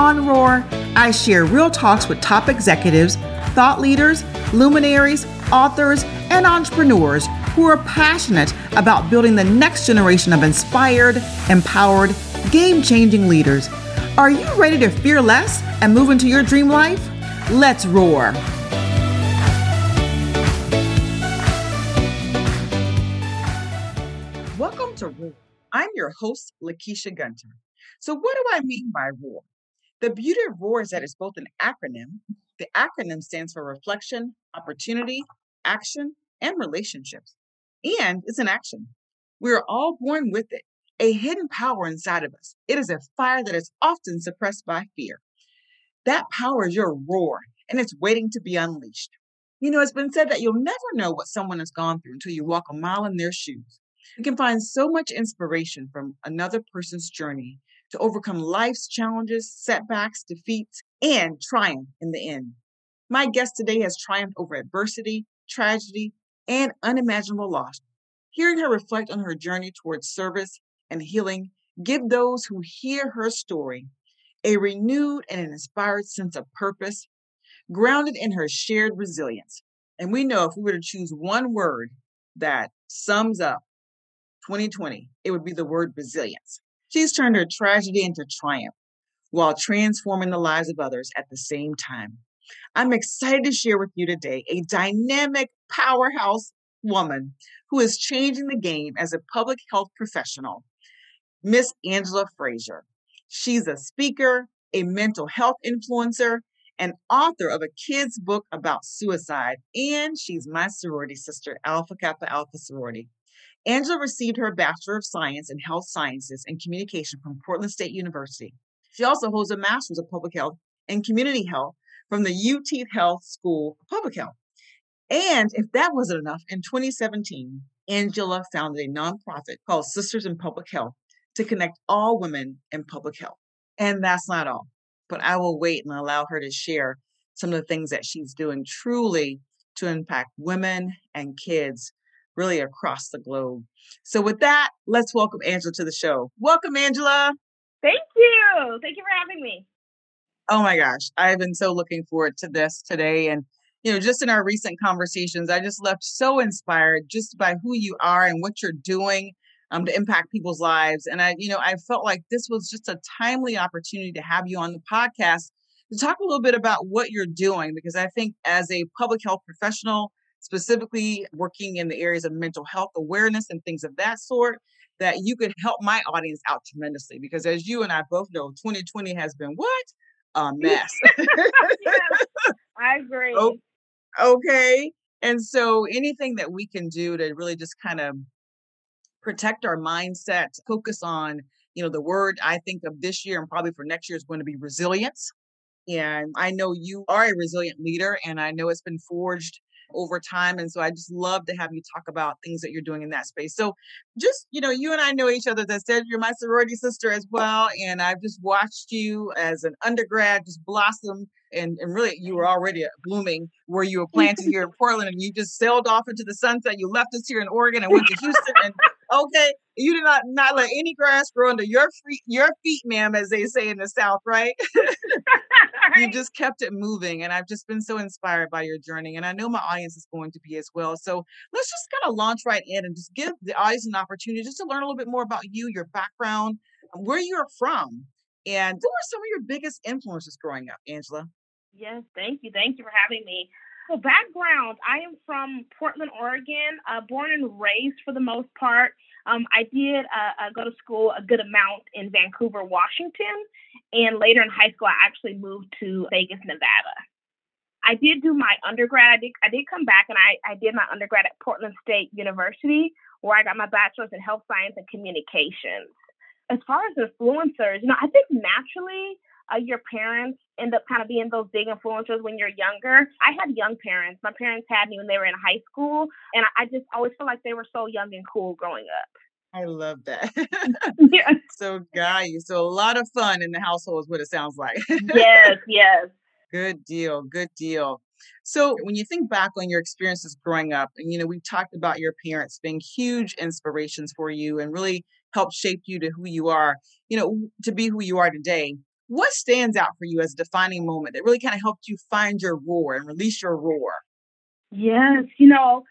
On Roar, I share real talks with top executives, thought leaders, luminaries, authors, and entrepreneurs who are passionate about building the next generation of inspired, empowered, game changing leaders. Are you ready to fear less and move into your dream life? Let's roar. Welcome to Roar. I'm your host, Lakeisha Gunter. So, what do I mean by roar? The beauty of ROAR is that it's both an acronym. The acronym stands for reflection, opportunity, action, and relationships. And it's an action. We are all born with it, a hidden power inside of us. It is a fire that is often suppressed by fear. That power is your roar, and it's waiting to be unleashed. You know, it's been said that you'll never know what someone has gone through until you walk a mile in their shoes. You can find so much inspiration from another person's journey to overcome life's challenges, setbacks, defeats, and triumph in the end. My guest today has triumphed over adversity, tragedy, and unimaginable loss. Hearing her reflect on her journey towards service and healing give those who hear her story a renewed and an inspired sense of purpose, grounded in her shared resilience. And we know if we were to choose one word that sums up 2020, it would be the word resilience. She's turned her tragedy into triumph while transforming the lives of others at the same time. I'm excited to share with you today a dynamic powerhouse woman who is changing the game as a public health professional, Miss Angela Frazier. She's a speaker, a mental health influencer, and author of a kid's book about suicide, and she's my sorority sister, Alpha Kappa Alpha Sorority. Angela received her Bachelor of Science in Health Sciences and Communication from Portland State University. She also holds a Master's of Public Health and Community Health from the UT Health School of Public Health. And if that wasn't enough, in 2017, Angela founded a nonprofit called Sisters in Public Health to connect all women in public health. And that's not all, but I will wait and allow her to share some of the things that she's doing truly to impact women and kids really across the globe. So, with that, let's welcome Angela to the show. Welcome, Angela. Thank you. Thank you for having me. Oh my gosh, I've been so looking forward to this today. And, you know, just in our recent conversations, I just left so inspired just by who you are and what you're doing um, to impact people's lives. And I, you know, I felt like this was just a timely opportunity to have you on the podcast to talk a little bit about what you're doing, because I think as a public health professional, specifically working in the areas of mental health awareness and things of that sort, that you could help my audience out tremendously. Because as you and I both know, 2020 has been what? A mess. yes, I agree. Oh, okay. And so anything that we can do to really just kind of protect our mindset, focus on, you know, the word I think of this year and probably for next year is going to be resilience. And I know you are a resilient leader, and I know it's been forged over time. And so I just love to have you talk about things that you're doing in that space. So just, you know, you and I know each other. As I said, you're my sorority sister as well. And I've just watched you as an undergrad just blossom. And, and really, you were already blooming where you were planted here in Portland and you just sailed off into the sunset. You left us here in Oregon and went to Houston. And okay, you did not not let any grass grow under your feet, your feet, ma'am, as they say in the South, right? you just kept it moving, and I've just been so inspired by your journey, and I know my audience is going to be as well. So let's just kind of launch right in and just give the audience an opportunity just to learn a little bit more about you, your background, where you're from, and who are some of your biggest influences growing up, Angela? Yes, thank you, thank you for having me. So background, I am from Portland, Oregon, uh, born and raised for the most part. Um, I did uh, uh, go to school a good amount in Vancouver, Washington, and later in high school, I actually moved to Vegas, Nevada. I did do my undergrad. I did, I did come back and I, I did my undergrad at Portland State University, where I got my bachelor's in health science and communications. As far as influencers, you know, I think naturally uh, your parents end up kind of being those big influencers when you're younger. I had young parents. My parents had me when they were in high school, and I just always feel like they were so young and cool growing up. I love that. yeah. So, guys, so a lot of fun in the household is what it sounds like. yes, yes. Good deal. Good deal. So, when you think back on your experiences growing up, and you know, we've talked about your parents being huge inspirations for you and really helped shape you to who you are, you know, to be who you are today. What stands out for you as a defining moment that really kind of helped you find your roar and release your roar? Yes, you know,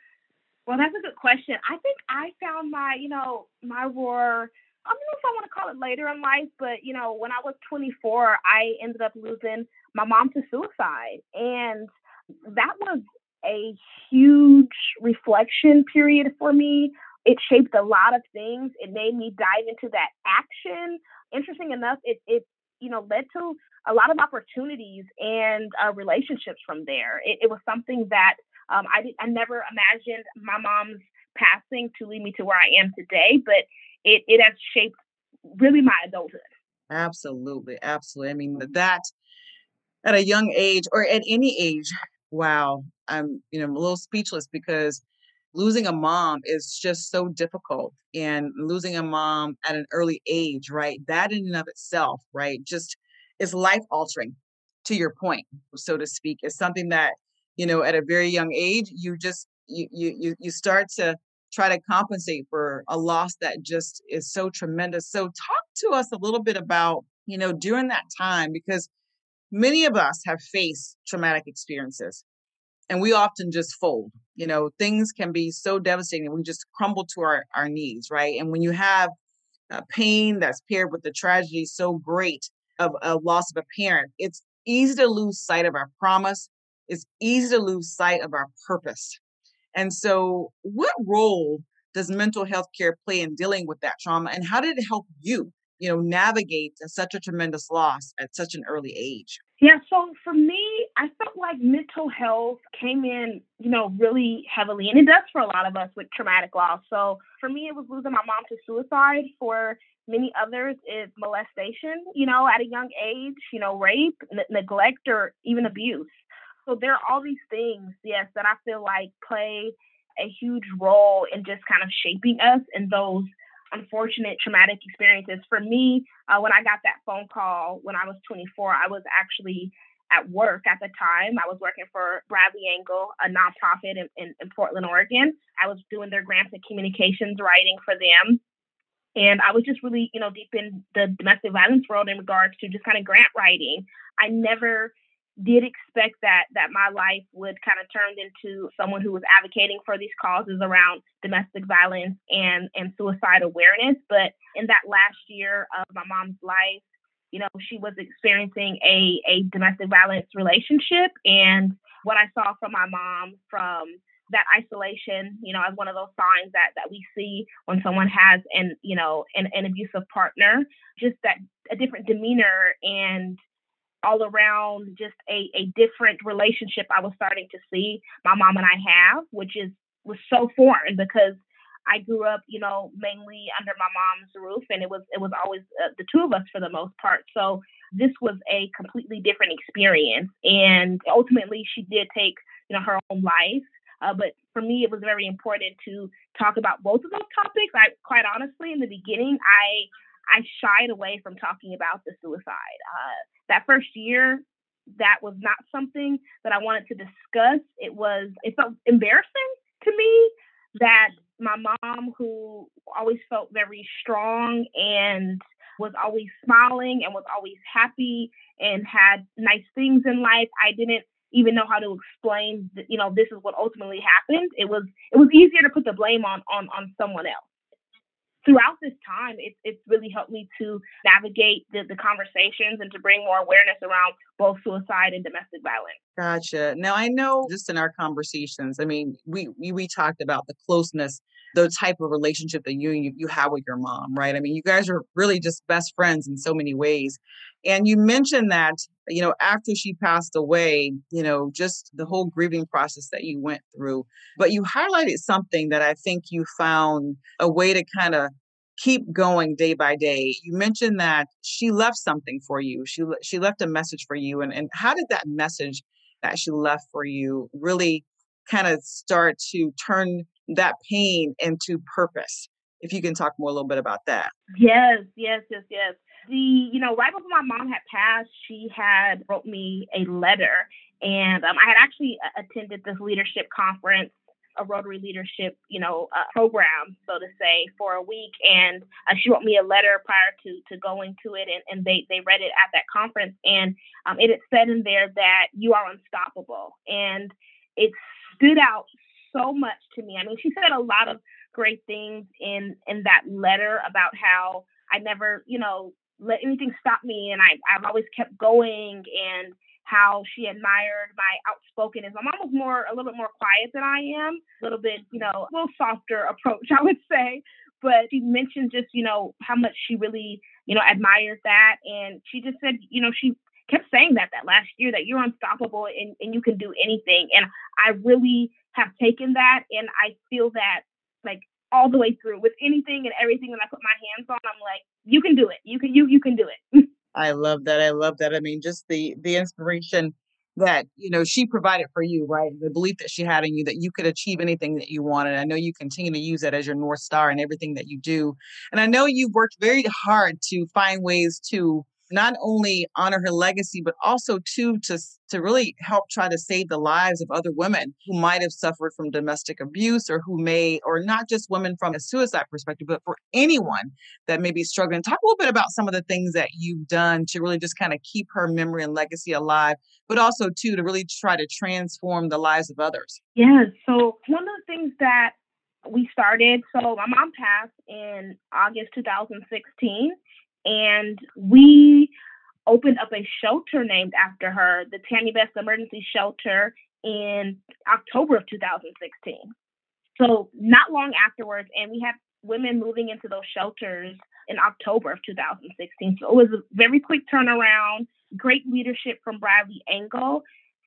well, that's a good question. I think I found my, you know, my roar. I don't know if I want to call it later in life, but you know, when I was 24, I ended up losing my mom to suicide, and that was a huge reflection period for me. It shaped a lot of things. It made me dive into that action. Interesting enough, it it you know led to a lot of opportunities and uh, relationships from there. It, it was something that um, I I never imagined my mom's passing to lead me to where I am today, but it it has shaped really my adulthood. Absolutely, absolutely. I mean that at a young age or at any age, wow, I'm you know I'm a little speechless because losing a mom is just so difficult and losing a mom at an early age right that in and of itself right just is life altering to your point so to speak is something that you know at a very young age you just you you you start to try to compensate for a loss that just is so tremendous so talk to us a little bit about you know during that time because many of us have faced traumatic experiences and we often just fold you know things can be so devastating we just crumble to our our knees right and when you have a pain that's paired with the tragedy so great of a loss of a parent it's easy to lose sight of our promise it's easy to lose sight of our purpose. And so, what role does mental health care play in dealing with that trauma? And how did it help you, you know, navigate such a tremendous loss at such an early age? Yeah, so for me, I felt like mental health came in, you know, really heavily, and it does for a lot of us with traumatic loss. So for me, it was losing my mom to suicide. For many others, it's molestation, you know, at a young age, you know, rape, n- neglect, or even abuse. So there are all these things, yes, that I feel like play a huge role in just kind of shaping us in those unfortunate traumatic experiences. For me, uh, when I got that phone call when I was 24, I was actually at work at the time. I was working for Bradley Angle, a nonprofit in, in, in Portland, Oregon. I was doing their grants and communications writing for them. And I was just really, you know, deep in the domestic violence world in regards to just kind of grant writing. I never did expect that that my life would kind of turn into someone who was advocating for these causes around domestic violence and and suicide awareness. But in that last year of my mom's life you know she was experiencing a a domestic violence relationship. And what i saw from my mom from that isolation, you know, as one of those signs that that we see when someone has an, you know, an, an abusive partner, just that a different demeanor and all around just a, a different relationship I was starting to see my mom and I have, which is was so foreign because I grew up, you know, mainly under my mom's roof, and it was it was always uh, the two of us for the most part. So this was a completely different experience, and ultimately she did take, you know, her own life. Uh, but for me, it was very important to talk about both of those topics. I quite honestly, in the beginning, I I shied away from talking about the suicide. Uh, that first year, that was not something that I wanted to discuss. It was, it felt embarrassing to me that my mom, who always felt very strong and was always smiling and was always happy and had nice things in life, I didn't even know how to explain, you know, this is what ultimately happened. It was, it was easier to put the blame on, on, on someone else throughout this time, it's it's really helped me to navigate the, the conversations and to bring more awareness around both suicide and domestic violence. Gotcha. Now I know just in our conversations, I mean, we we, we talked about the closeness, the type of relationship that you, you you have with your mom, right? I mean, you guys are really just best friends in so many ways. And you mentioned that, you know, after she passed away, you know, just the whole grieving process that you went through. But you highlighted something that I think you found a way to kind of keep going day by day. You mentioned that she left something for you. She she left a message for you, and and how did that message that she left for you really kind of start to turn that pain into purpose? If you can talk more a little bit about that. Yes, yes, yes, yes. The you know right before my mom had passed, she had wrote me a letter, and um, I had actually uh, attended this leadership conference a Rotary leadership, you know, uh, program, so to say, for a week. And uh, she wrote me a letter prior to to going to it, and, and they they read it at that conference, and um, it said in there that you are unstoppable, and it stood out so much to me. I mean, she said a lot of great things in in that letter about how I never, you know, let anything stop me, and I I've always kept going, and how she admired my outspokenness. My mom was more a little bit more quiet than I am, a little bit, you know, a little softer approach, I would say. But she mentioned just, you know, how much she really, you know, admires that. And she just said, you know, she kept saying that that last year that you're unstoppable and, and you can do anything. And I really have taken that and I feel that like all the way through with anything and everything that I put my hands on, I'm like, you can do it. You can you you can do it. I love that. I love that. I mean, just the the inspiration that you know she provided for you, right? The belief that she had in you that you could achieve anything that you wanted. I know you continue to use that as your north star in everything that you do, and I know you've worked very hard to find ways to not only honor her legacy, but also too to to really help try to save the lives of other women who might have suffered from domestic abuse or who may, or not just women from a suicide perspective, but for anyone that may be struggling. Talk a little bit about some of the things that you've done to really just kind of keep her memory and legacy alive, but also too to really try to transform the lives of others. Yeah. So one of the things that we started, so my mom passed in August 2016 and we opened up a shelter named after her, the Tammy Best Emergency Shelter, in October of 2016. So not long afterwards, and we had women moving into those shelters in October of 2016. So it was a very quick turnaround, great leadership from Bradley Angle,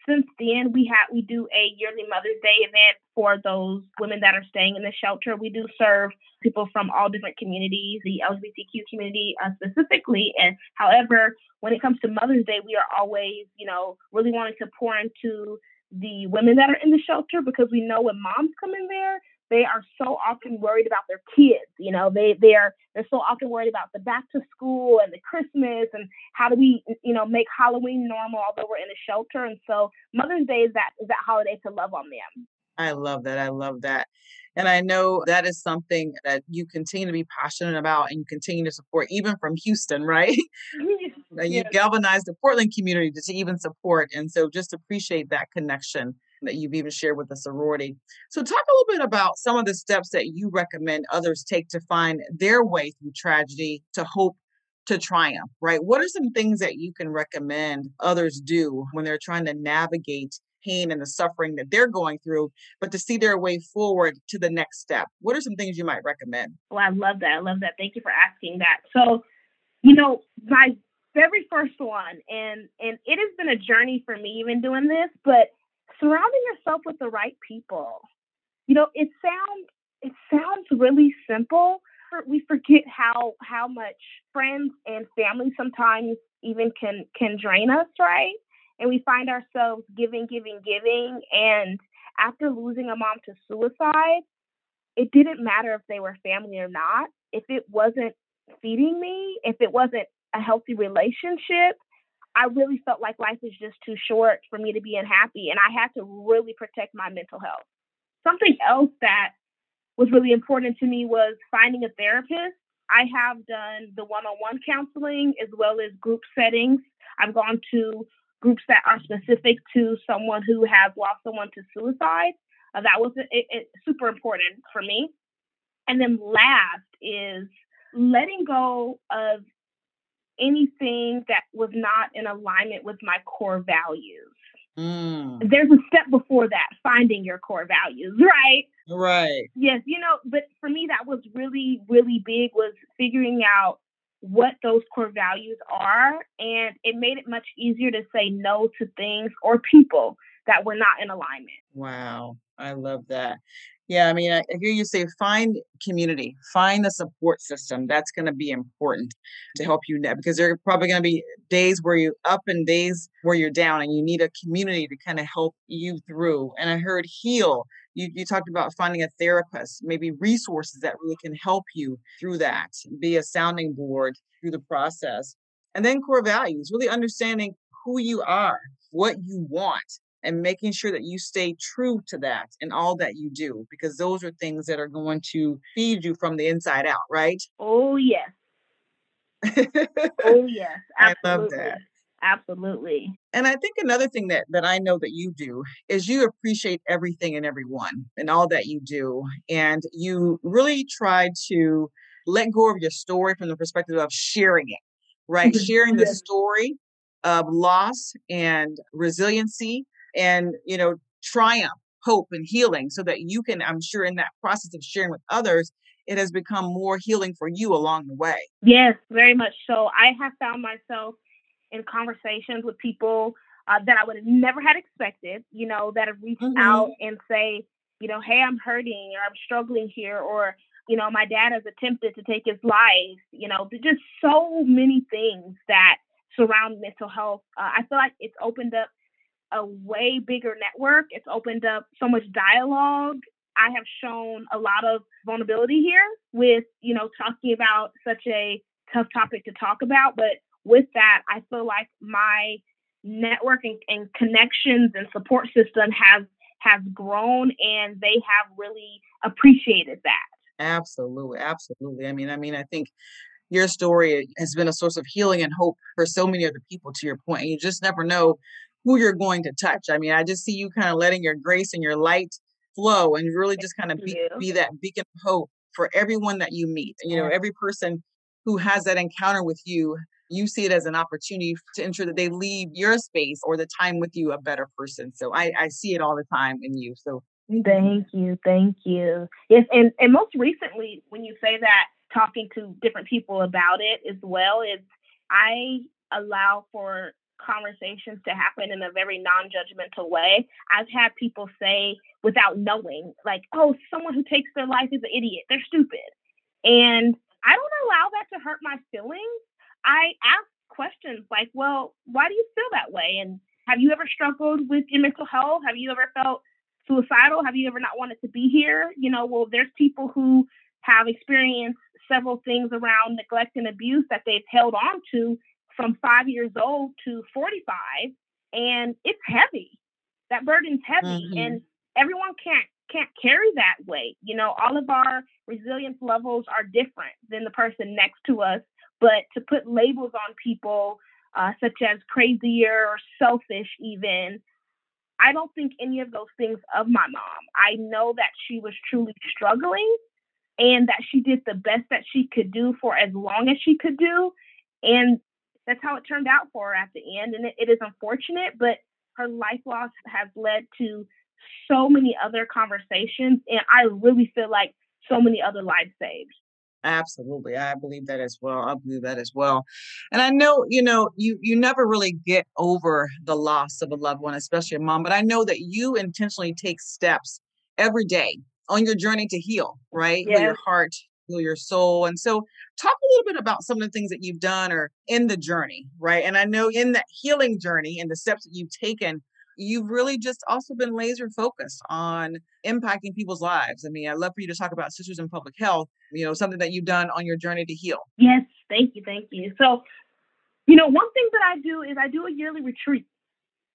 since then we have we do a yearly Mother's Day event for those women that are staying in the shelter. We do serve people from all different communities, the LGBTQ community uh, specifically. And however, when it comes to Mother's Day, we are always, you know, really wanting to pour into the women that are in the shelter because we know when moms come in there, they are so often worried about their kids. You know, they they're they're so often worried about the back to school and the Christmas and how do we you know make Halloween normal although we're in a shelter. And so Mother's Day is that is that holiday to love on them. I love that. I love that. And I know that is something that you continue to be passionate about and you continue to support, even from Houston, right? And you yes. galvanized the Portland community to even support. And so just appreciate that connection that you've even shared with the sorority. So, talk a little bit about some of the steps that you recommend others take to find their way through tragedy to hope to triumph, right? What are some things that you can recommend others do when they're trying to navigate pain and the suffering that they're going through, but to see their way forward to the next step? What are some things you might recommend? Well, I love that. I love that. Thank you for asking that. So, you know, my very first one, and and it has been a journey for me even doing this, but surrounding yourself with the right people. You know, it sounds it sounds really simple. We forget how how much friends and family sometimes even can can drain us, right? And we find ourselves giving, giving, giving. And after losing a mom to suicide, it didn't matter if they were family or not. If it wasn't feeding me, if it wasn't a healthy relationship, I really felt like life is just too short for me to be unhappy, and I had to really protect my mental health. Something else that was really important to me was finding a therapist. I have done the one on one counseling as well as group settings. I've gone to groups that are specific to someone who has lost someone to suicide. Uh, that was it, it, super important for me. And then last is letting go of anything that was not in alignment with my core values. Mm. There's a step before that, finding your core values, right? Right. Yes, you know, but for me that was really really big was figuring out what those core values are and it made it much easier to say no to things or people that were not in alignment. Wow. I love that. Yeah, I mean, I, hear you say find community, find the support system. That's going to be important to help you now because there are probably going to be days where you're up and days where you're down, and you need a community to kind of help you through. And I heard heal. You, you talked about finding a therapist, maybe resources that really can help you through that, be a sounding board through the process. And then core values, really understanding who you are, what you want, and making sure that you stay true to that in all that you do, because those are things that are going to feed you from the inside out, right? Oh, yes. oh, yes. Absolutely. I love that. Absolutely. And I think another thing that that I know that you do is you appreciate everything and everyone and all that you do and you really try to let go of your story from the perspective of sharing it, right? sharing the story of loss and resiliency and you know triumph hope and healing so that you can i'm sure in that process of sharing with others it has become more healing for you along the way yes very much so i have found myself in conversations with people uh, that i would have never had expected you know that have reached mm-hmm. out and say you know hey i'm hurting or i'm struggling here or you know my dad has attempted to take his life you know just so many things that surround mental health uh, i feel like it's opened up a way bigger network. It's opened up so much dialogue. I have shown a lot of vulnerability here with, you know, talking about such a tough topic to talk about. But with that, I feel like my network and, and connections and support system have has grown and they have really appreciated that. Absolutely, absolutely. I mean, I mean, I think your story has been a source of healing and hope for so many other people to your point. And you just never know who you're going to touch. I mean, I just see you kind of letting your grace and your light flow and really just kind of be, be that beacon of hope for everyone that you meet. You know, every person who has that encounter with you, you see it as an opportunity to ensure that they leave your space or the time with you a better person. So I, I see it all the time in you. So thank you. Thank you. Yes. And, and most recently, when you say that, talking to different people about it as well, is I allow for conversations to happen in a very non-judgmental way. I've had people say without knowing, like, "Oh, someone who takes their life is an idiot. They're stupid," and I don't allow that to hurt my feelings. I ask questions like, "Well, why do you feel that way?" and have you ever struggled with your mental health? Have you ever felt suicidal? Have you ever not wanted to be here? You know, well, there's people who have experienced several things around neglect and abuse that they've held on to from five years old to 45 and it's heavy. That burden's heavy mm-hmm. and everyone can't can't carry that weight you know? All of our resilience levels are different than the person next to us but to put labels on people uh, such as crazier or selfish even i don't think any of those things of my mom. I know that she was truly struggling and that she did the best that she could do for as long as she could do and that's how it turned out for her at the end. And it, it is unfortunate, but her life loss has led to so many other conversations. And I really feel like so many other lives saved. Absolutely. I believe that as well. I believe that as well. And I know, you know, you you never really get over the loss of a loved one, especially a mom, but I know that you intentionally take steps every day on your journey to heal, right? Yes. your heart heal your soul. And so, talk a little bit about some of the things that you've done or in the journey, right? And I know in that healing journey and the steps that you've taken, you've really just also been laser focused on impacting people's lives. I mean, I'd love for you to talk about Sisters in Public Health, you know, something that you've done on your journey to heal. Yes, thank you. Thank you. So, you know, one thing that I do is I do a yearly retreat.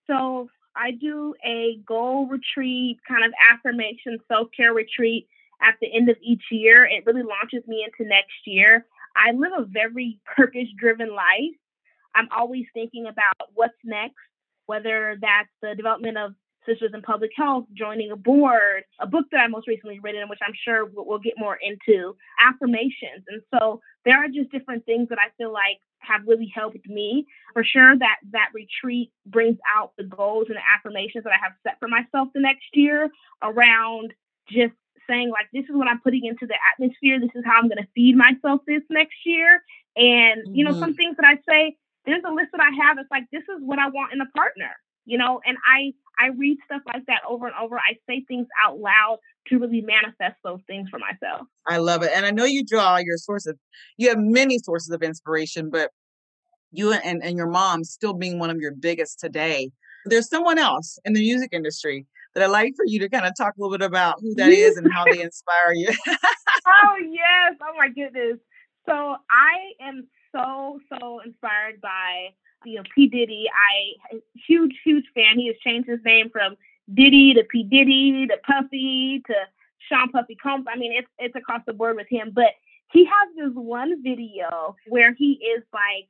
So, I do a goal retreat, kind of affirmation, self care retreat at the end of each year. It really launches me into next year. I live a very purpose driven life. I'm always thinking about what's next, whether that's the development of Sisters in Public Health, joining a board, a book that I most recently written, which I'm sure we'll, get more into, affirmations. And so there are just different things that I feel like have really helped me. For sure, that that retreat brings out the goals and the affirmations that I have set for myself the next year around just saying like this is what I'm putting into the atmosphere. This is how I'm going to feed myself this next year. And mm-hmm. you know, some mm-hmm. things that I say, there's a list that I have. It's like this is what I want in a partner. You know, and I I read stuff like that over and over. I say things out loud to really manifest those things for myself. I love it. And I know you draw your sources, you have many sources of inspiration, but you and, and your mom still being one of your biggest today. There's someone else in the music industry that I'd like for you to kind of talk a little bit about who that is and how they inspire you. oh, yes. Oh, my goodness. So I am so, so inspired by you know, P. Diddy. I huge, huge fan. He has changed his name from Diddy to P. Diddy to Puffy to Sean Puffy Combs. I mean, it's it's across the board with him. But he has this one video where he is like,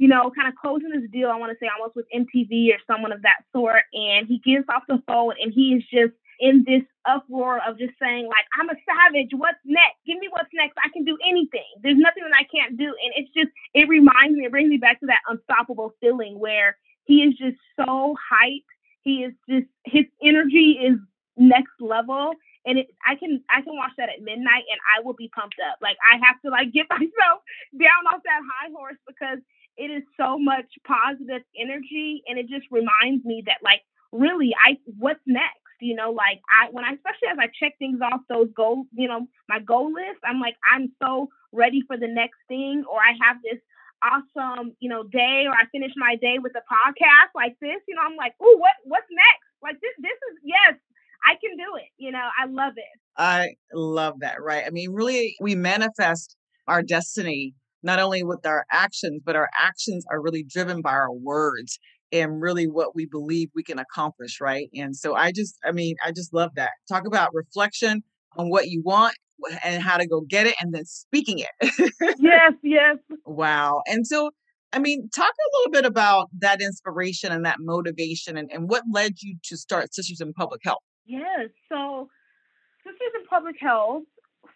you know, kind of closing this deal. I want to say almost with MTV or someone of that sort. And he gets off the phone and he is just in this uproar of just saying like I'm a savage. What's next? Give me what's next. I can do anything. There's nothing that I can't do. And it's just it reminds me. It brings me back to that unstoppable feeling where he is just so hyped. He is just his energy is next level. And it, I can I can watch that at midnight and I will be pumped up. Like I have to like get myself down off that high horse because it is so much positive energy and it just reminds me that like really I what's next you know, like I when I especially as I check things off those goals, you know, my goal list, I'm like, I'm so ready for the next thing, or I have this awesome, you know, day, or I finish my day with a podcast like this, you know, I'm like, oh, what what's next? Like this this is yes, I can do it. You know, I love it. I love that, right? I mean, really we manifest our destiny not only with our actions, but our actions are really driven by our words and really what we believe we can accomplish, right? And so I just, I mean, I just love that. Talk about reflection on what you want and how to go get it and then speaking it. yes, yes. Wow. And so, I mean, talk a little bit about that inspiration and that motivation and, and what led you to start Sisters in Public Health. Yes. So, Sisters in Public Health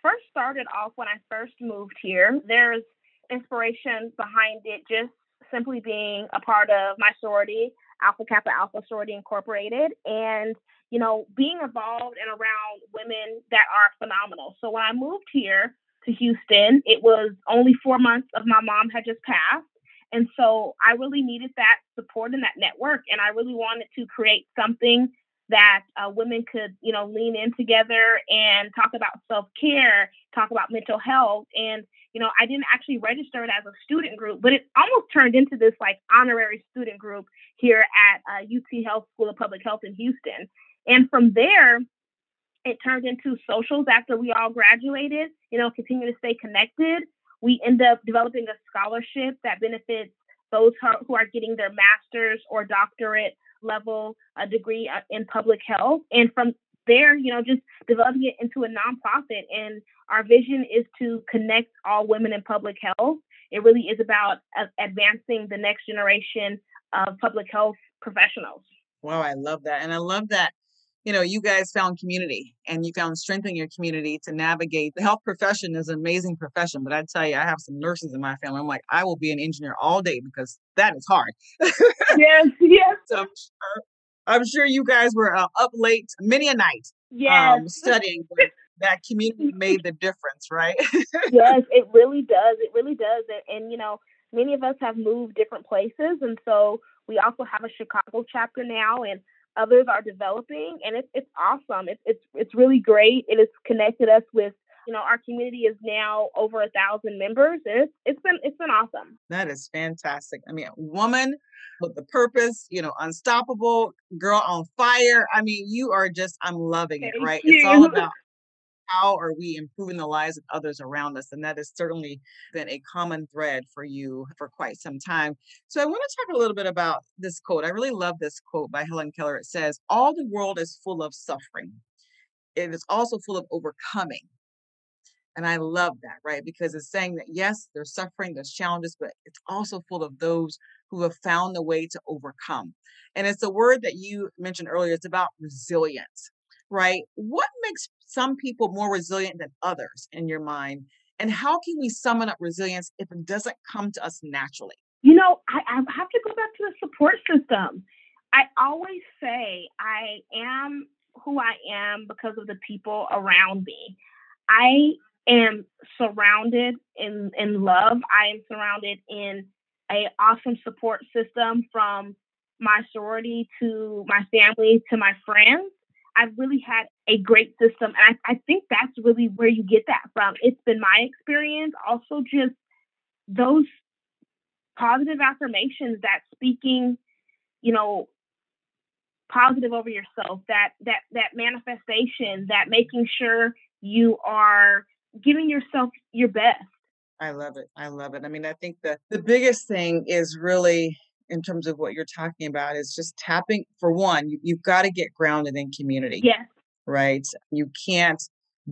first started off when I first moved here. There's inspiration behind it just simply being a part of my sorority, Alpha Kappa Alpha Sorority Incorporated, and you know, being involved and around women that are phenomenal. So when I moved here to Houston, it was only four months of my mom had just passed. And so I really needed that support and that network. And I really wanted to create something that uh, women could, you know, lean in together and talk about self care, talk about mental health. And you know, I didn't actually register it as a student group, but it almost turned into this like honorary student group here at uh, UT Health School of Public Health in Houston. And from there, it turned into socials after we all graduated, you know, continue to stay connected. We end up developing a scholarship that benefits those who are getting their master's or doctorate level degree uh, in public health. And from there, you know, just developing it into a nonprofit. And our vision is to connect all women in public health. It really is about advancing the next generation of public health professionals. Wow, I love that. And I love that, you know, you guys found community and you found strength in your community to navigate. The health profession is an amazing profession, but I tell you, I have some nurses in my family. I'm like, I will be an engineer all day because that is hard. yes, yes. So I'm sure I'm sure you guys were uh, up late many a night yes. um, studying. that community made the difference, right? yes, it really does. It really does. And, and, you know, many of us have moved different places. And so we also have a Chicago chapter now, and others are developing. And it's, it's awesome. It's, it's, it's really great. It has connected us with you know our community is now over a thousand members and it's, it's been it's been awesome. That is fantastic. I mean woman with the purpose you know unstoppable girl on fire. I mean you are just i'm loving it right? You. it's all about how are we improving the lives of others around us and that has certainly been a common thread for you for quite some time. So i want to talk a little bit about this quote. I really love this quote by helen keller. It says all the world is full of suffering. It is also full of overcoming and I love that, right? Because it's saying that yes, there's suffering, there's challenges, but it's also full of those who have found a way to overcome. And it's a word that you mentioned earlier. It's about resilience, right? What makes some people more resilient than others in your mind? And how can we summon up resilience if it doesn't come to us naturally? You know, I, I have to go back to the support system. I always say I am who I am because of the people around me. I am surrounded in in love. I am surrounded in a awesome support system from my sorority to my family to my friends. I've really had a great system. And I, I think that's really where you get that from. It's been my experience. Also, just those positive affirmations that speaking, you know, positive over yourself, that that that manifestation, that making sure you are giving yourself your best. I love it. I love it. I mean, I think the the biggest thing is really in terms of what you're talking about is just tapping for one you, you've got to get grounded in community yes right you can't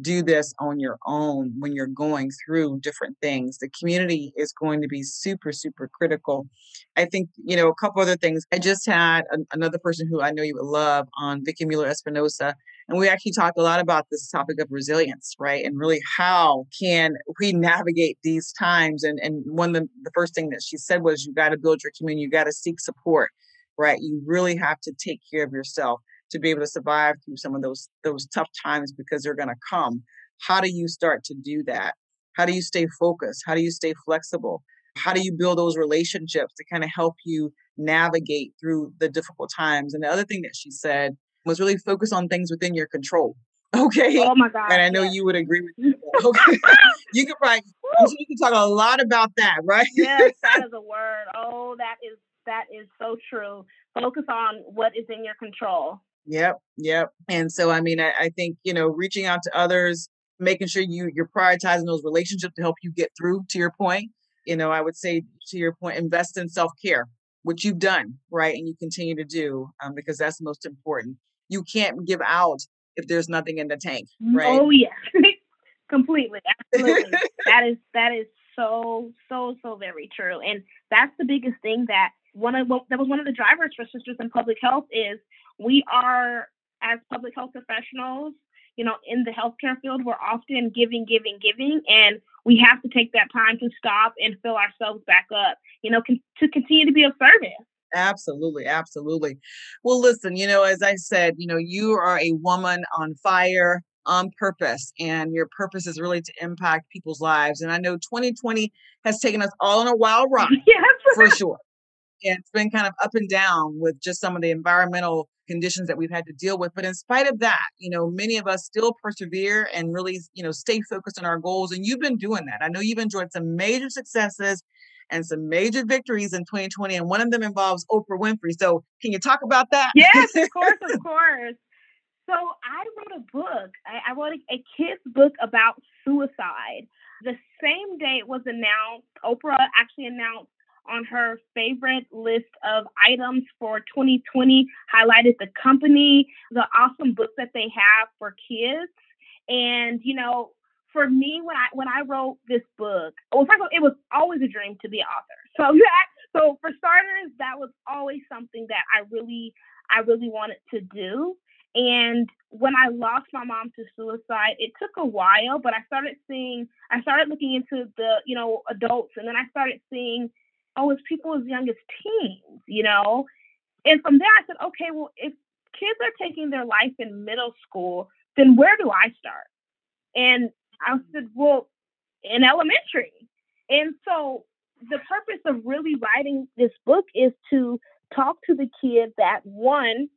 do this on your own when you're going through different things. The community is going to be super, super critical. I think, you know, a couple other things. I just had another person who I know you would love on Vicki Mueller Espinosa. And we actually talked a lot about this topic of resilience, right? And really how can we navigate these times? And, and one of the, the first thing that she said was you got to build your community, you got to seek support, right? You really have to take care of yourself to be able to survive through some of those those tough times because they're going to come. How do you start to do that? How do you stay focused? How do you stay flexible? How do you build those relationships to kind of help you navigate through the difficult times? And the other thing that she said was really focus on things within your control okay? Oh my god and i know you would agree with me okay? You can probably you can talk a lot about that right? Yes that is a word. Oh that is that is so true. Focus on what is in your control Yep, yep. And so, I mean, I, I think you know, reaching out to others, making sure you you're prioritizing those relationships to help you get through. To your point, you know, I would say to your point, invest in self care, which you've done, right, and you continue to do, um, because that's most important. You can't give out if there's nothing in the tank, right? Oh yeah, completely, absolutely. that is that is so so so very true, and that's the biggest thing that one of that was one of the drivers for Sisters in Public Health is we are, as public health professionals, you know, in the healthcare field, we're often giving, giving, giving, and we have to take that time to stop and fill ourselves back up, you know, con- to continue to be of service. Absolutely, absolutely. Well, listen, you know, as I said, you know, you are a woman on fire on purpose, and your purpose is really to impact people's lives. And I know 2020 has taken us all on a wild ride, yes. for sure. And it's been kind of up and down with just some of the environmental conditions that we've had to deal with. But in spite of that, you know, many of us still persevere and really, you know, stay focused on our goals. And you've been doing that. I know you've enjoyed some major successes and some major victories in 2020. And one of them involves Oprah Winfrey. So can you talk about that? Yes, of course, of course. So I wrote a book. I, I wrote a, a kid's book about suicide. The same day it was announced, Oprah actually announced on her favorite list of items for 2020, highlighted the company, the awesome books that they have for kids. And, you know, for me, when I when I wrote this book, well, first of all, it was always a dream to be an author. So yeah, so for starters, that was always something that I really I really wanted to do. And when I lost my mom to suicide, it took a while, but I started seeing, I started looking into the, you know, adults, and then I started seeing oh, it's people as young as teens, you know? And from there, I said, okay, well, if kids are taking their life in middle school, then where do I start? And I said, well, in elementary. And so the purpose of really writing this book is to talk to the kid that one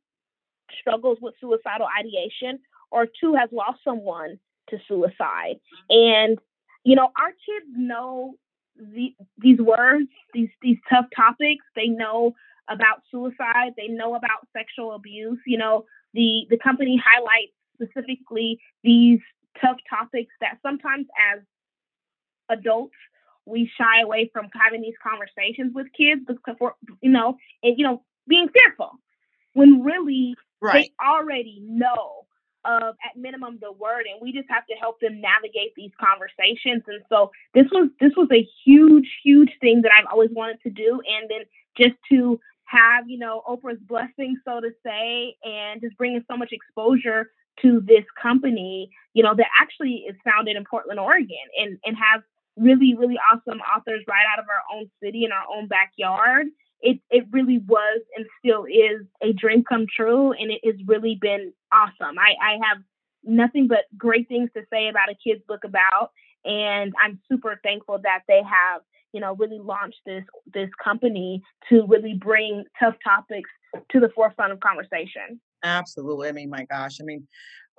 struggles with suicidal ideation or two has lost someone to suicide. And, you know, our kids know the, these words, these these tough topics. They know about suicide. They know about sexual abuse. You know, the the company highlights specifically these tough topics that sometimes as adults we shy away from having these conversations with kids because for you know and you know being fearful when really right. they already know of at minimum the word and we just have to help them navigate these conversations. And so this was this was a huge huge thing that I've always wanted to do and then just to have you know Oprah's blessing so to say and just bringing so much exposure to this company you know that actually is founded in Portland Oregon and and have really really awesome authors right out of our own city in our own backyard it it really was and still is a dream come true and it has really been awesome. I, I have nothing but great things to say about a kid's book about And I'm super thankful that they have, you know, really launched this this company to really bring tough topics to the forefront of conversation. Absolutely. I mean, my gosh. I mean,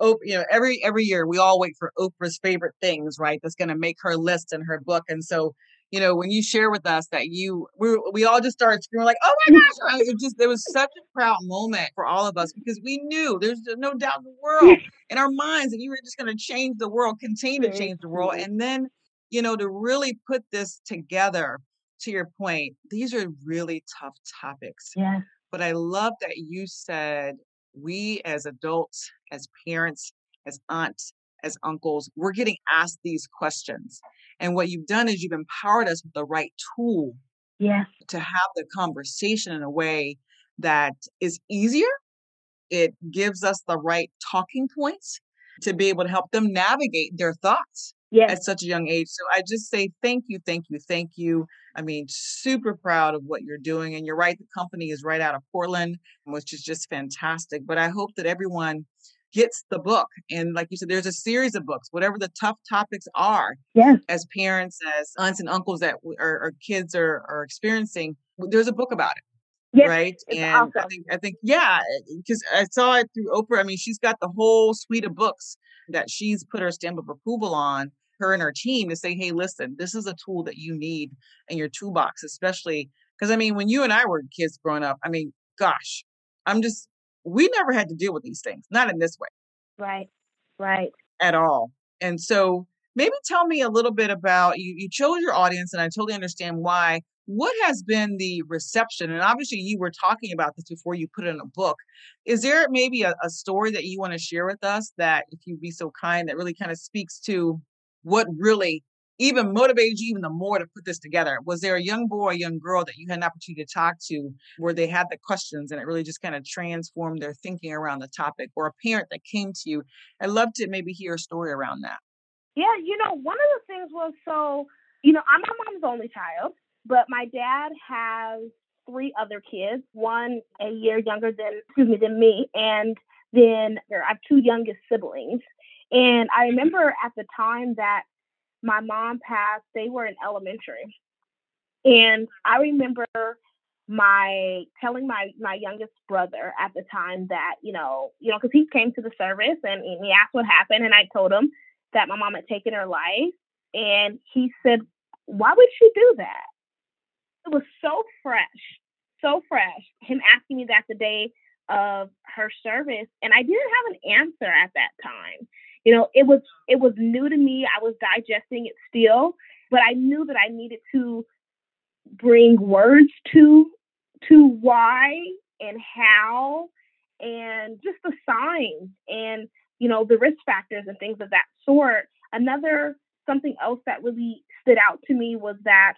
oh, you know, every every year we all wait for Oprah's favorite things, right? That's going to make her list in her book. And so, you know, when you share with us that you we we all just started screaming like, "Oh my gosh!" It just there was such a proud moment for all of us because we knew there's no doubt in the world in our minds that you were just going to change the world, continue to change the world, and then you know to really put this together. To your point, these are really tough topics. Yeah. But I love that you said we as adults, as parents, as aunts, as uncles, we're getting asked these questions. And what you've done is you've empowered us with the right tool yeah. to have the conversation in a way that is easier. It gives us the right talking points to be able to help them navigate their thoughts yes. at such a young age. So I just say thank you, thank you, thank you. I mean, super proud of what you're doing. And you're right, the company is right out of Portland, which is just fantastic. But I hope that everyone gets the book. And like you said, there's a series of books, whatever the tough topics are, yes. as parents, as aunts and uncles that our, our kids are, are experiencing, there's a book about it. Yes, right. and awesome. I think, I think, yeah, because I saw it through Oprah. I mean, she's got the whole suite of books that she's put her stamp of approval on her and her team to say, hey, listen, this is a tool that you need in your toolbox, especially because I mean, when you and I were kids growing up, I mean, gosh, I'm just, we never had to deal with these things, not in this way. Right, right. At all. And so maybe tell me a little bit about you, you chose your audience, and I totally understand why. What has been the reception? And obviously, you were talking about this before you put it in a book. Is there maybe a, a story that you want to share with us that, if you'd be so kind, that really kind of speaks to what really even motivated you even the more to put this together? Was there a young boy, a young girl that you had an opportunity to talk to where they had the questions and it really just kind of transformed their thinking around the topic, or a parent that came to you? I'd love to maybe hear a story around that. Yeah, you know, one of the things was so, you know, I'm my mom's only child, but my dad has three other kids, one a year younger than, excuse me, than me, and then I have two youngest siblings. And I mm-hmm. remember at the time that my mom passed, they were in elementary. And I remember my telling my my youngest brother at the time that you know you know because he came to the service and, and he asked what happened and I told him that my mom had taken her life. And he said why would she do that? It was so fresh so fresh him asking me that the day of her service and I didn't have an answer at that time you know it was it was new to me. I was digesting it still but i knew that i needed to bring words to to why and how and just the signs and you know the risk factors and things of that sort. Another something else that really stood out to me was that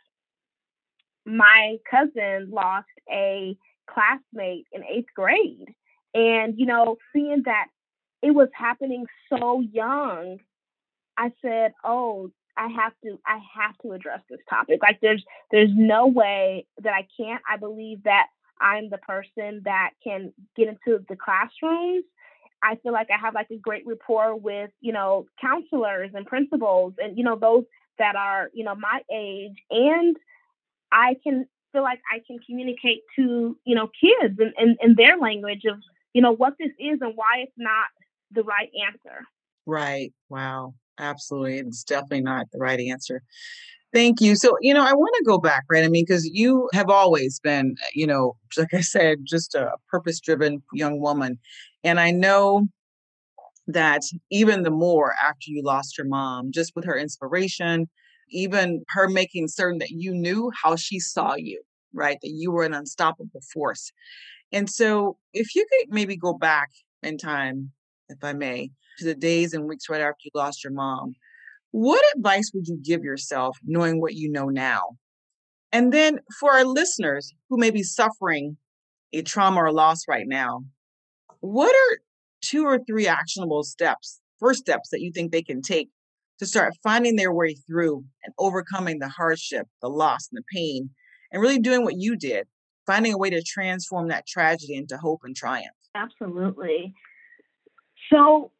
my cousin lost a classmate in eighth grade. And you know seeing that it was happening so young. I said, "Oh, I have to I have to address this topic. Like there's there's no way that I can't. I believe that I'm the person that can get into the classrooms. I feel like I have like a great rapport with, you know, counselors and principals and you know those that are, you know, my age and I can feel like I can communicate to, you know, kids in, in, in their language of, you know, what this is and why it's not the right answer. Right. Wow. Absolutely. It's definitely not the right answer. Thank you. So, you know, I want to go back, right? I mean, because you have always been, eh, you know, like I said, just a purpose driven young woman. And I know that even the more after you lost your mom, just with her inspiration, even her making certain that you knew how she saw you, right? That you were an unstoppable force. And so, if you could maybe go back in time if I may, to the days and weeks right after you lost your mom, what advice would you give yourself knowing what you know now? And then for our listeners who may be suffering a trauma or loss right now, what are two or three actionable steps, first steps that you think they can take to start finding their way through and overcoming the hardship, the loss, and the pain, and really doing what you did, finding a way to transform that tragedy into hope and triumph? Absolutely. So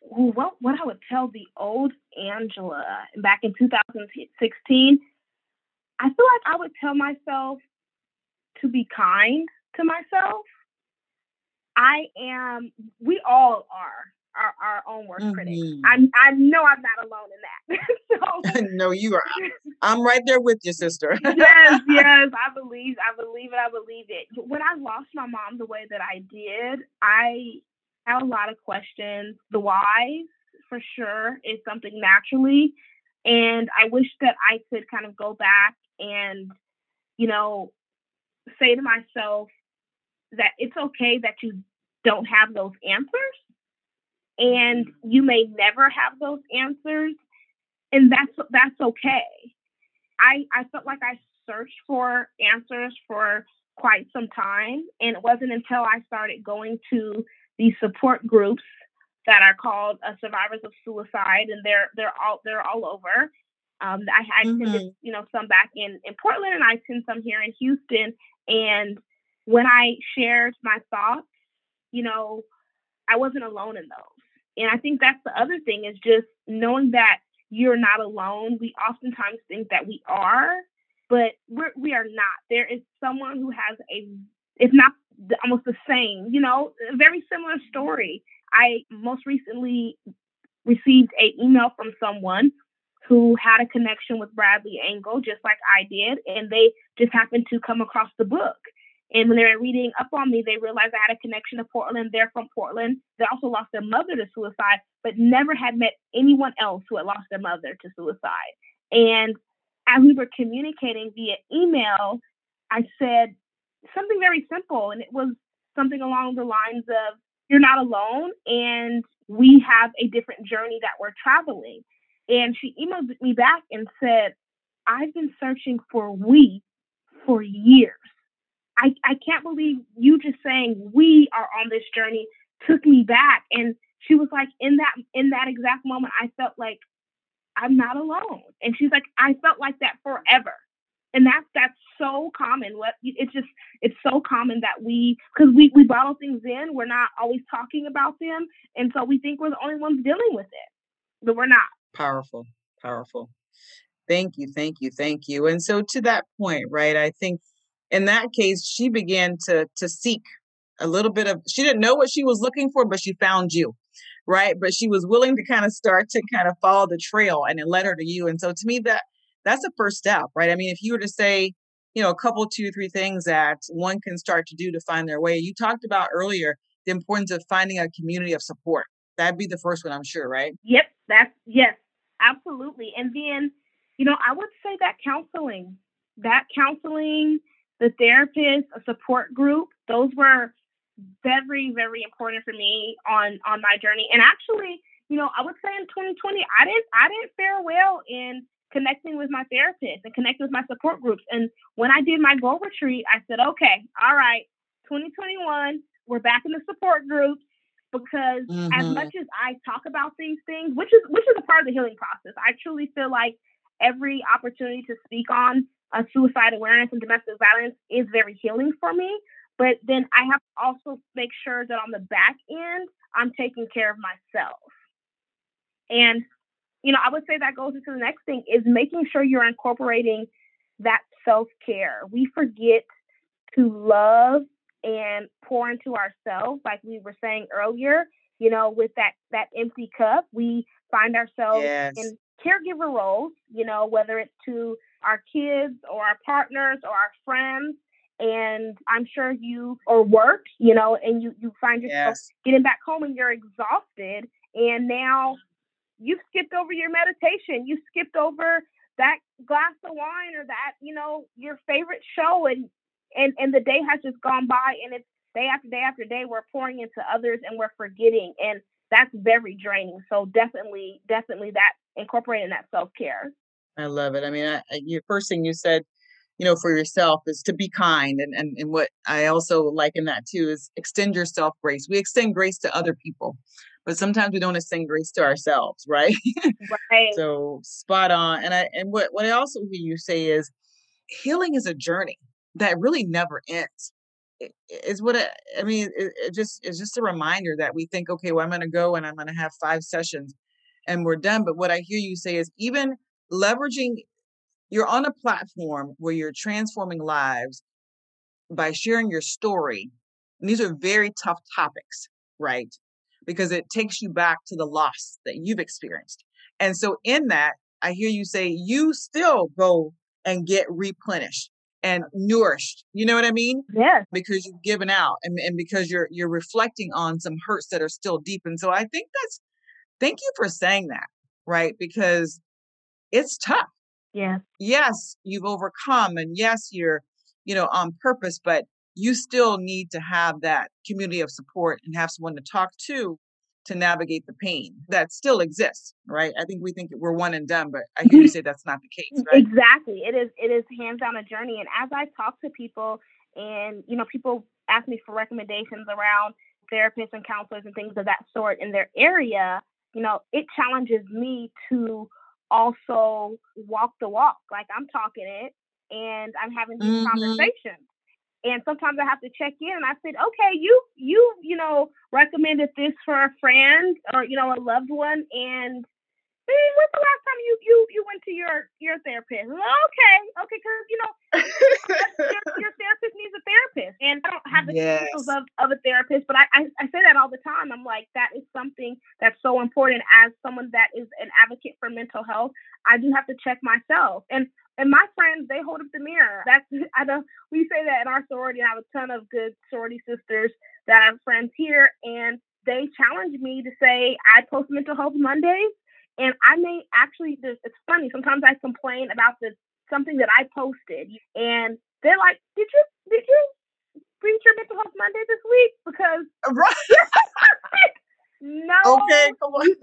what what I would tell the old Angela back in 2016, I feel like I would tell myself to be kind to myself. I am. We all are our, our own worst mm-hmm. critics. I I know I'm not alone in that. so, no, you are. I'm right there with you, sister. yes, yes, I believe. I believe it. I believe it. When I lost my mom the way that I did, I have a lot of questions. The why, for sure, is something naturally, and I wish that I could kind of go back and, you know, say to myself that it's okay that you don't have those answers and mm-hmm. you may never have those answers and that's that's okay. I i felt like i searched for answers for quite some time and it wasn't until i started going to these support groups that are called uh, survivors of suicide and they're they're all they're all over um, I, I mm-hmm. attended, you know, some back in, in Portland and I attend some here in Houston. And when I shared my thoughts, you know, I wasn't alone in those. And I think that's the other thing is just knowing that you're not alone. We oftentimes think that we are, but we're, we are not. There is someone who has a, if not almost the same, you know, very similar story. I most recently received a email from someone who had a connection with Bradley Angle, just like I did, and they just happened to come across the book. And when they were reading up on me, they realized I had a connection to Portland. They're from Portland. They also lost their mother to suicide, but never had met anyone else who had lost their mother to suicide. And as we were communicating via email, I said something very simple, and it was something along the lines of, You're not alone, and we have a different journey that we're traveling. And she emailed me back and said, I've been searching for we for years. I, I can't believe you just saying we are on this journey took me back. And she was like, in that in that exact moment, I felt like I'm not alone. And she's like, I felt like that forever. And that's that's so common. What it's just it's so common that we because we we bottle things in, we're not always talking about them, and so we think we're the only ones dealing with it, but we're not. Powerful, powerful. Thank you, thank you, thank you. And so to that point, right? I think in that case, she began to to seek a little bit of she didn't know what she was looking for, but she found you. Right. But she was willing to kind of start to kind of follow the trail and it led her to you. And so to me, that that's the first step, right? I mean, if you were to say, you know, a couple, two, three things that one can start to do to find their way. You talked about earlier the importance of finding a community of support. That'd be the first one, I'm sure, right? Yep, that's yes, absolutely. And then, you know, I would say that counseling, that counseling, the therapist, a support group, those were very, very important for me on on my journey. And actually, you know, I would say in 2020, I didn't I didn't fare well in connecting with my therapist and connecting with my support groups. And when I did my goal retreat, I said, okay, all right, 2021, we're back in the support groups because mm-hmm. as much as I talk about these things, which is which is a part of the healing process, I truly feel like every opportunity to speak on uh, suicide awareness and domestic violence is very healing for me. But then I have to also make sure that on the back end, I'm taking care of myself. And, you know, I would say that goes into the next thing is making sure you're incorporating that self care. We forget to love and pour into ourselves, like we were saying earlier. You know, with that that empty cup, we find ourselves yes. in caregiver roles. You know, whether it's to our kids or our partners or our friends. And I'm sure you or work, you know, and you you find yourself yes. getting back home and you're exhausted, and now you've skipped over your meditation, you skipped over that glass of wine or that you know your favorite show and and and the day has just gone by and it's day after day after day we're pouring into others and we're forgetting and that's very draining. So definitely definitely that incorporating that self-care. I love it. I mean I, your first thing you said you know for yourself is to be kind and, and and what i also like in that too is extend yourself grace. We extend grace to other people but sometimes we don't extend grace to ourselves right right so spot on and i and what, what i also hear you say is healing is a journey that really never ends is what it, I mean. It, it just it's just a reminder that we think, okay, well, I'm going to go and I'm going to have five sessions, and we're done. But what I hear you say is even leveraging. You're on a platform where you're transforming lives by sharing your story. And these are very tough topics, right? Because it takes you back to the loss that you've experienced. And so in that, I hear you say you still go and get replenished and nourished. You know what I mean? Yeah. Because you've given out and, and because you're you're reflecting on some hurts that are still deep. And so I think that's thank you for saying that, right? Because it's tough. Yeah. Yes, you've overcome and yes, you're, you know, on purpose, but you still need to have that community of support and have someone to talk to to navigate the pain that still exists, right? I think we think we're one and done, but I hear you say that's not the case, right? Exactly. It is it is hands down a journey. And as I talk to people and you know, people ask me for recommendations around therapists and counselors and things of that sort in their area, you know, it challenges me to also walk the walk. Like I'm talking it and I'm having these mm-hmm. conversations and sometimes I have to check in and I said, okay, you you you know recommended this for a friend or you know a loved one and hey, when's the last time you you you went to your your therapist? Okay, okay, because you know your, your, therapist needs a therapist, and I don't have the yes. of, of a therapist, but I, I I say that all the time. I'm like that is something that's so important as someone that is an advocate for mental health. I do have to check myself, and and my friends, they hold up the mirror. That's I know we say that in our sorority. I have a ton of good sorority sisters that are friends here, and they challenge me to say I post mental health Mondays, and I may actually. Just it's funny. Sometimes I complain about the something that I posted, and they're like, "Did you did you reach your mental health Monday this week?" Because right. no. Okay, come on.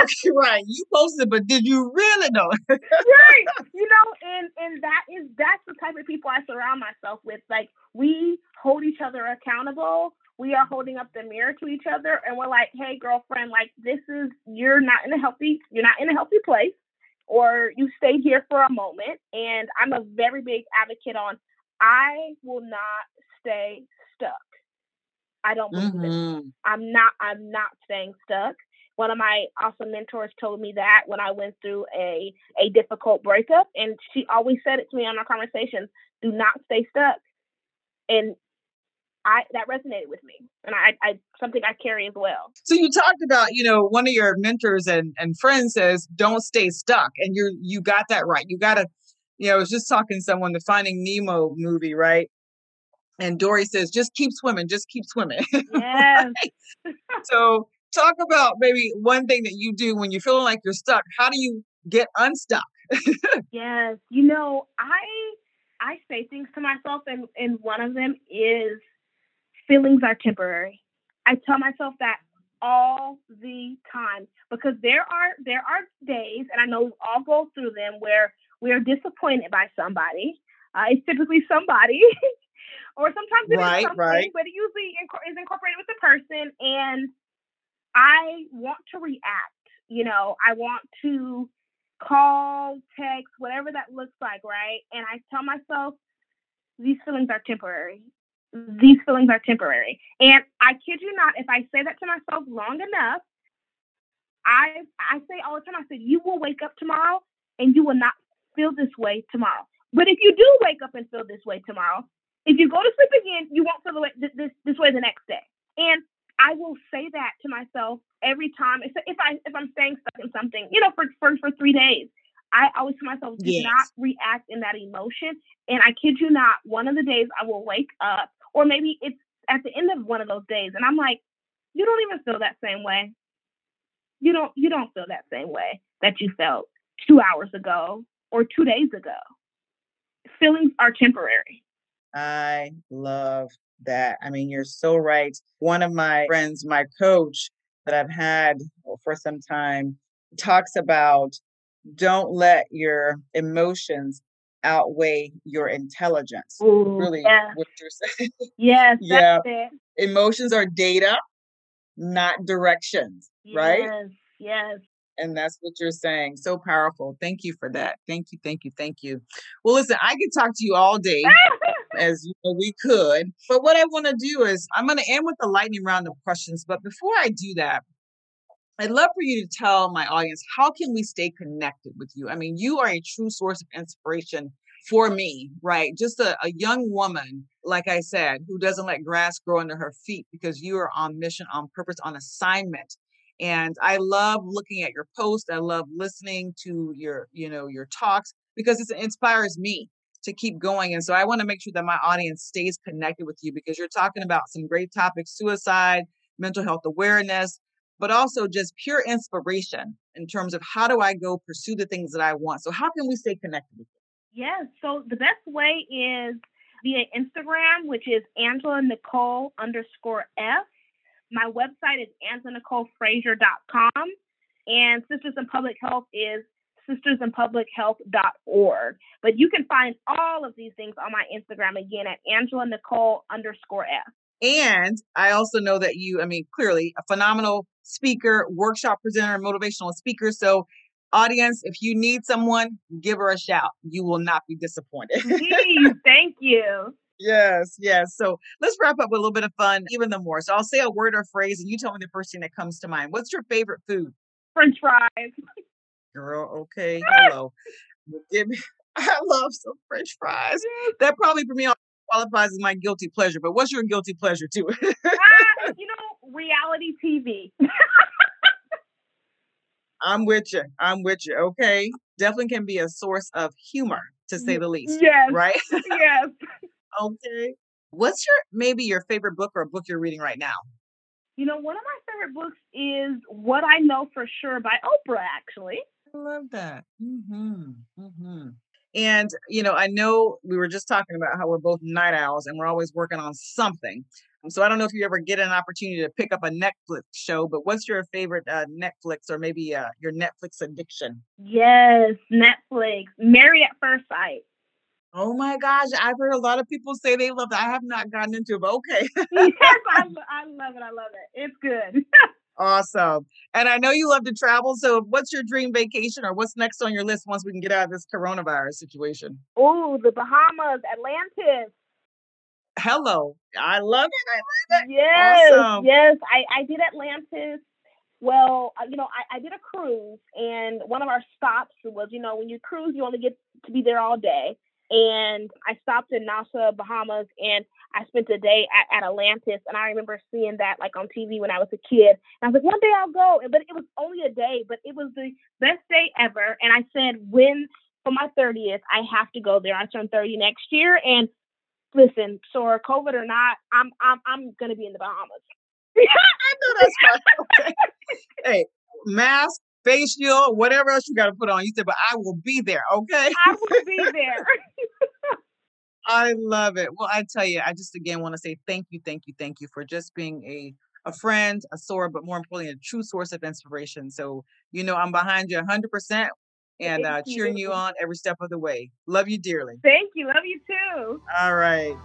okay, right. You posted, but did you really know? right. You know, and and that is that's the type of people I surround myself with. Like we hold each other accountable. We are holding up the mirror to each other, and we're like, "Hey, girlfriend, like this is you're not in a healthy you're not in a healthy place, or you stayed here for a moment." And I'm a very big advocate on I will not stay stuck. I don't believe mm-hmm. it. I'm not. I'm not staying stuck. One of my awesome mentors told me that when I went through a a difficult breakup, and she always said it to me on our conversations: "Do not stay stuck." And I that resonated with me, and I, I something I carry as well. So you talked about, you know, one of your mentors and and friends says, "Don't stay stuck," and you you got that right. You got to, you know, I was just talking to someone the Finding Nemo movie, right? And Dory says, "Just keep swimming, just keep swimming." Yes. right? So talk about maybe one thing that you do when you're feeling like you're stuck. How do you get unstuck? yes, you know, I I say things to myself, and and one of them is feelings are temporary. I tell myself that all the time because there are there are days, and I know we all go through them where we are disappointed by somebody. Uh, it's typically somebody, or sometimes it right, is something, right. but it usually inc- is incorporated with the person, and I want to react. You know, I want to call, text, whatever that looks like, right? And I tell myself, these feelings are temporary. These feelings are temporary. And I kid you not, if I say that to myself long enough, I I say all the time, I said, you will wake up tomorrow and you will not feel this way tomorrow. But if you do wake up and feel this way tomorrow, if you go to sleep again, you won't feel the way, this, this way the next day. And I will say that to myself every time. If I if I'm staying stuck in something, you know, for for, for three days, I always tell myself do yes. not react in that emotion. And I kid you not, one of the days I will wake up, or maybe it's at the end of one of those days, and I'm like, you don't even feel that same way. You don't you don't feel that same way that you felt two hours ago or two days ago. Feelings are temporary. I love that. I mean, you're so right. One of my friends, my coach that I've had for some time, talks about don't let your emotions outweigh your intelligence. Ooh, really, yeah. what you're saying. Yes, yeah. Emotions are data, not directions, yes, right? Yes. And that's what you're saying. So powerful. Thank you for that. Thank you, thank you, thank you. Well, listen, I could talk to you all day. as you know we could. But what I want to do is I'm going to end with the lightning round of questions. But before I do that, I'd love for you to tell my audience how can we stay connected with you? I mean, you are a true source of inspiration for me, right? Just a, a young woman, like I said, who doesn't let grass grow under her feet because you are on mission, on purpose, on assignment. And I love looking at your posts. I love listening to your, you know, your talks because it inspires me to keep going. And so I want to make sure that my audience stays connected with you because you're talking about some great topics, suicide, mental health awareness, but also just pure inspiration in terms of how do I go pursue the things that I want. So how can we stay connected with you? Yeah, so the best way is via Instagram, which is Angela Nicole underscore F. My website is angelaNicoleFrazier.com. And Sisters in Public Health is sistersinpublichealth.org. But you can find all of these things on my Instagram again at Angela Nicole underscore F. And I also know that you, I mean, clearly a phenomenal speaker, workshop presenter, motivational speaker. So, audience, if you need someone, give her a shout. You will not be disappointed. Please, thank you. Yes, yes. So let's wrap up with a little bit of fun, even the more. So I'll say a word or phrase, and you tell me the first thing that comes to mind. What's your favorite food? French fries. Girl, okay, hello. Give me, I love some French fries. That probably for me qualifies as my guilty pleasure. But what's your guilty pleasure too? uh, you know, reality TV. I'm with you. I'm with you. Okay, definitely can be a source of humor to say the least. Yes. Right. yes. okay. What's your maybe your favorite book or a book you're reading right now? You know, one of my favorite books is What I Know for Sure by Oprah, actually. I love that. Mm-hmm. Mm-hmm. And, you know, I know we were just talking about how we're both night owls and we're always working on something. So I don't know if you ever get an opportunity to pick up a Netflix show, but what's your favorite uh, Netflix or maybe uh, your Netflix addiction? Yes, Netflix. Married at First Sight. Oh my gosh, I've heard a lot of people say they love it. I have not gotten into it, but okay. yes, I, I love it. I love it. It's good. Awesome. And I know you love to travel. So, what's your dream vacation or what's next on your list once we can get out of this coronavirus situation? Oh, the Bahamas, Atlantis. Hello. I love it. I love it. Yes. Awesome. Yes. I, I did Atlantis. Well, uh, you know, I, I did a cruise, and one of our stops was, you know, when you cruise, you only get to be there all day and I stopped in Nassau, Bahamas, and I spent a day at, at, Atlantis. And I remember seeing that like on TV when I was a kid. And I was like, one day I'll go. But it was only a day, but it was the best day ever. And I said, when for my 30th, I have to go there. I turn 30 next year. And listen, so COVID or not, I'm I'm I'm gonna be in the Bahamas. I know that's right. Okay. hey, mask, face shield, whatever else you got to put on. You said, but I will be there. Okay. I will be there. I love it. Well, I tell you, I just again want to say thank you, thank you, thank you for just being a a friend, a soror, but more importantly, a true source of inspiration. So, you know, I'm behind you 100% and uh, cheering you on every step of the way. Love you dearly. Thank you. Love you too. All right.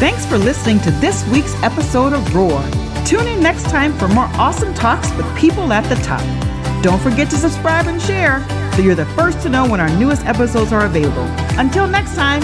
Thanks for listening to this week's episode of Roar. Tune in next time for more awesome talks with people at the top. Don't forget to subscribe and share so you're the first to know when our newest episodes are available. Until next time,